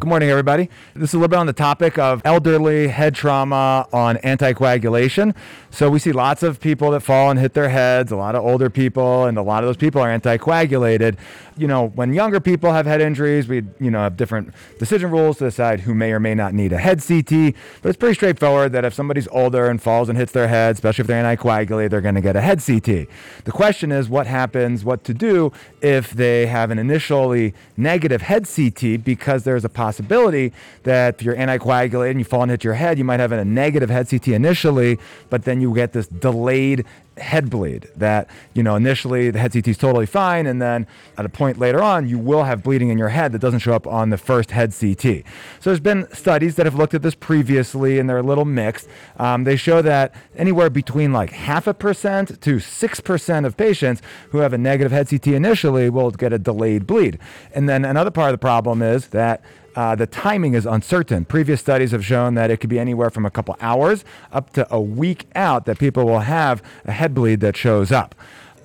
Good morning, everybody. This is a little bit on the topic of elderly head trauma on anticoagulation. So we see lots of people that fall and hit their heads, a lot of older people, and a lot of those people are anticoagulated. You know, when younger people have head injuries, we you know have different decision rules to decide who may or may not need a head CT. But it's pretty straightforward that if somebody's older and falls and hits their head, especially if they're anticoagulated, they're going to get a head CT. The question is what happens, what to do if they have an initially negative head CT because there's a possibility possibility that if you're anticoagulated and you fall and hit your head, you might have a negative head CT initially, but then you get this delayed head bleed that you know initially the head CT is totally fine and then at a point later on you will have bleeding in your head that doesn't show up on the first head CT so there's been studies that have looked at this previously and they're a little mixed. Um, they show that anywhere between like half a percent to six percent of patients who have a negative head CT initially will get a delayed bleed. And then another part of the problem is that uh, the timing is uncertain. Previous studies have shown that it could be anywhere from a couple hours up to a week out that people will have a head bleed that shows up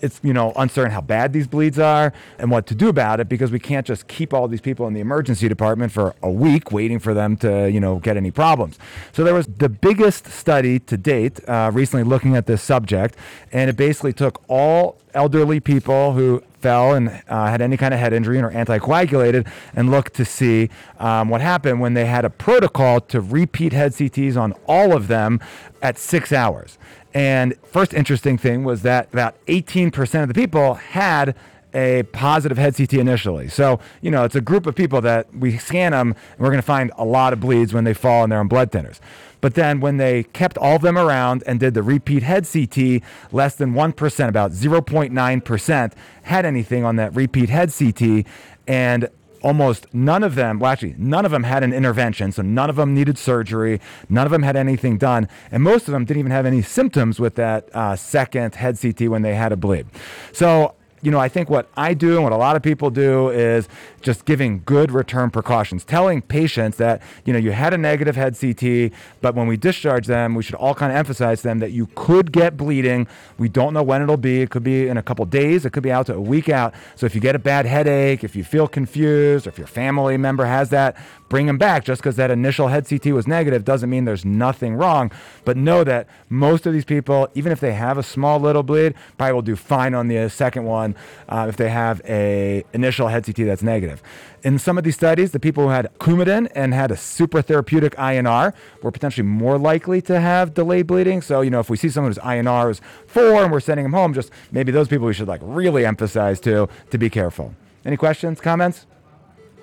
it's you know uncertain how bad these bleeds are and what to do about it because we can't just keep all these people in the emergency department for a week waiting for them to you know get any problems. So there was the biggest study to date uh, recently looking at this subject, and it basically took all elderly people who fell and uh, had any kind of head injury and are anticoagulated and looked to see um, what happened when they had a protocol to repeat head CTs on all of them at six hours. And first interesting thing was that about 18% of the people had a positive head CT initially. So, you know, it's a group of people that we scan them and we're going to find a lot of bleeds when they fall and they're on blood thinners. But then when they kept all of them around and did the repeat head CT, less than 1%, about 0.9%, had anything on that repeat head CT. And almost none of them, well, actually, none of them had an intervention. So none of them needed surgery. None of them had anything done. And most of them didn't even have any symptoms with that uh, second head CT when they had a bleed. So you know, I think what I do and what a lot of people do is just giving good return precautions, telling patients that, you know, you had a negative head CT, but when we discharge them, we should all kind of emphasize them that you could get bleeding. We don't know when it'll be. It could be in a couple days, it could be out to a week out. So if you get a bad headache, if you feel confused, or if your family member has that, bring them back. Just because that initial head CT was negative doesn't mean there's nothing wrong. But know that most of these people, even if they have a small little bleed, probably will do fine on the second one uh, if they have a initial head CT that's negative. In some of these studies, the people who had Coumadin and had a super therapeutic INR were potentially more likely to have delayed bleeding. So, you know, if we see someone whose INR is four and we're sending them home, just maybe those people we should like really emphasize to to be careful. Any questions, comments?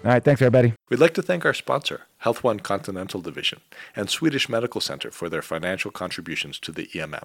All right, thanks everybody. We'd like to thank our sponsor, Health One Continental Division, and Swedish Medical Center for their financial contributions to the EMM.